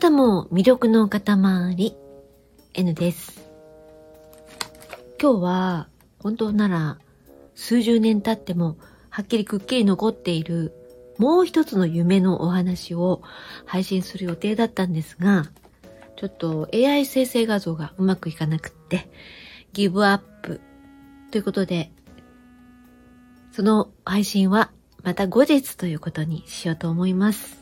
たも魅力の塊 N です。今日は本当なら数十年経ってもはっきりくっきり残っているもう一つの夢のお話を配信する予定だったんですが、ちょっと AI 生成画像がうまくいかなくって、ギブアップということで、その配信はまた後日ということにしようと思います。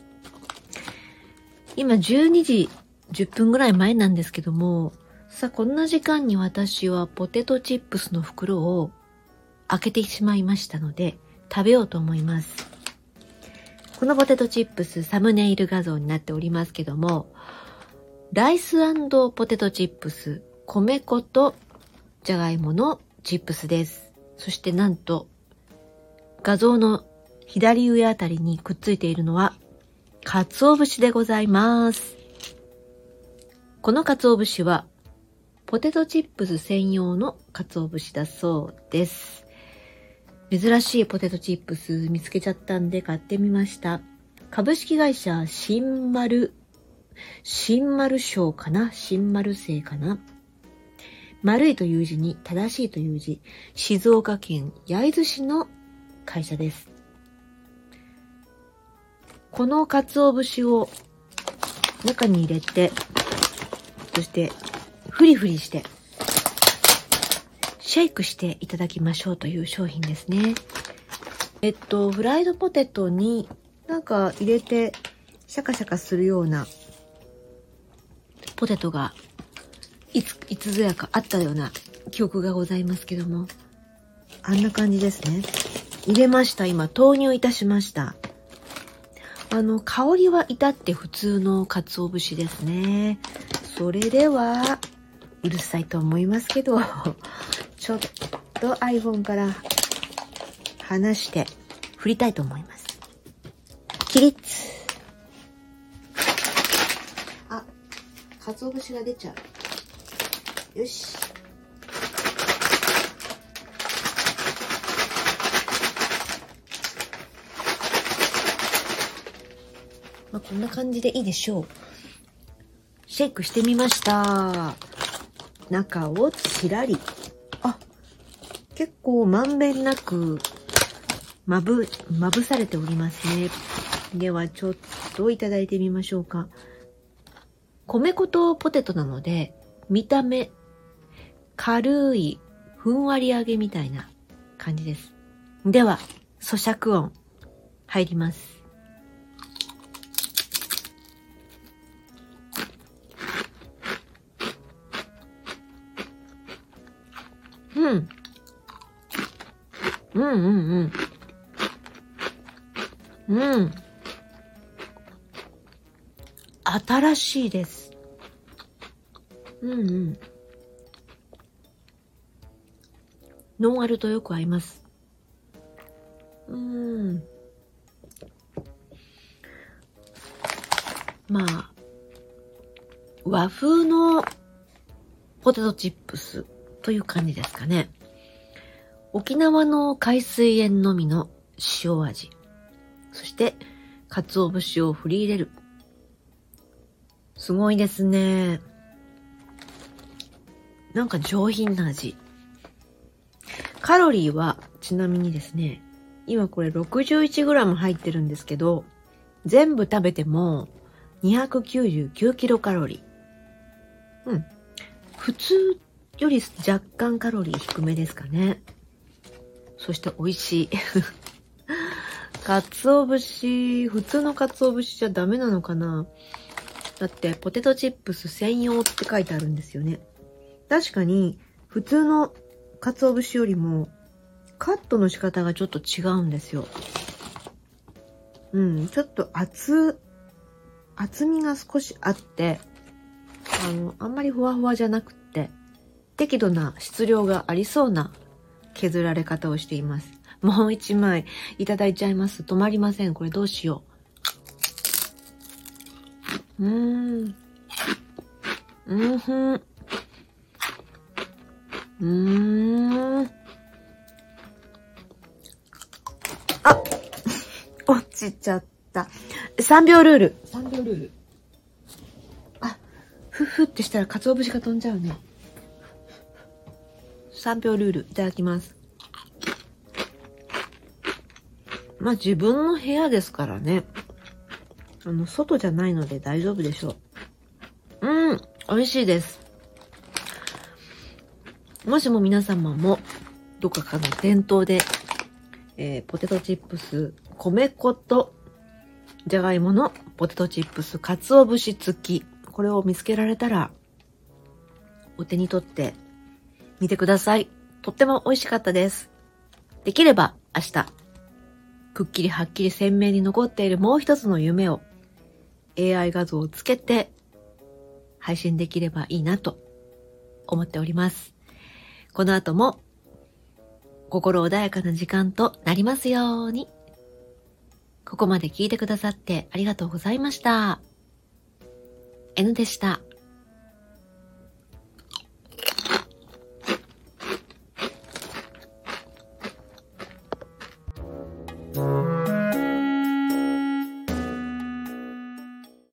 今12時10分ぐらい前なんですけども、さあこんな時間に私はポテトチップスの袋を開けてしまいましたので、食べようと思います。このポテトチップスサムネイル画像になっておりますけども、ライスポテトチップス、米粉とじゃがいものチップスです。そしてなんと、画像の左上あたりにくっついているのは、鰹節でございます。この鰹節は、ポテトチップス専用の鰹節だそうです。珍しいポテトチップス見つけちゃったんで買ってみました。株式会社新丸、新丸賞かな？新丸製かな？丸いという字に正しいという字、静岡県焼津市の会社です。この鰹節を中に入れて、そしてフリフリして、シェイクしていただきましょうという商品ですね。えっと、フライドポテトになんか入れてシャカシャカするようなポテトがいつ、いつぞやかあったような記憶がございますけども。あんな感じですね。入れました。今、投入いたしました。あの、香りは至って普通の鰹節ですね。それでは、うるさいと思いますけど、ちょっと iPhone から離して振りたいと思います。起立。あ、鰹節が出ちゃう。よし。まあ、こんな感じでいいでしょう。シェイクしてみました。中をちらり。あ、結構まんべんなく、まぶ、まぶされておりますね。では、ちょっといただいてみましょうか。米粉とポテトなので、見た目、軽い、ふんわり揚げみたいな感じです。では、咀嚼音、入ります。うん。うんうんうん。うん。新しいです。うんうん。ノンアルとよく合います。うん。まあ、和風のポテトチップスという感じですかね。沖縄の海水塩のみの塩味。そして、鰹節を振り入れる。すごいですね。なんか上品な味。カロリーは、ちなみにですね、今これ 61g 入ってるんですけど、全部食べても299キロカロリー。うん。普通より若干カロリー低めですかね。そして美味しい。鰹節、普通の鰹節じゃダメなのかなだって、ポテトチップス専用って書いてあるんですよね。確かに、普通の鰹節よりも、カットの仕方がちょっと違うんですよ。うん、ちょっと厚、厚みが少しあって、あの、あんまりふわふわじゃなくて、適度な質量がありそうな削られ方をしています。もう一枚いただいちゃいます。止まりません。これどうしよう。うーん。うんふん。うーん。あ落ちちゃった。3秒ルール。3秒ルール。ふってしたら鰹節が飛んじゃうね。3秒ルールいただきます。まあ自分の部屋ですからね。あの、外じゃないので大丈夫でしょう。うん、美味しいです。もしも皆様も、どこかかの店頭で、えー、ポテトチップス、米粉と、じゃがいものポテトチップス、鰹節付き、これを見つけられたら、お手に取ってみてください。とっても美味しかったです。できれば明日、くっきりはっきり鮮明に残っているもう一つの夢を AI 画像をつけて配信できればいいなと思っております。この後も心穏やかな時間となりますように。ここまで聞いてくださってありがとうございました。N でした。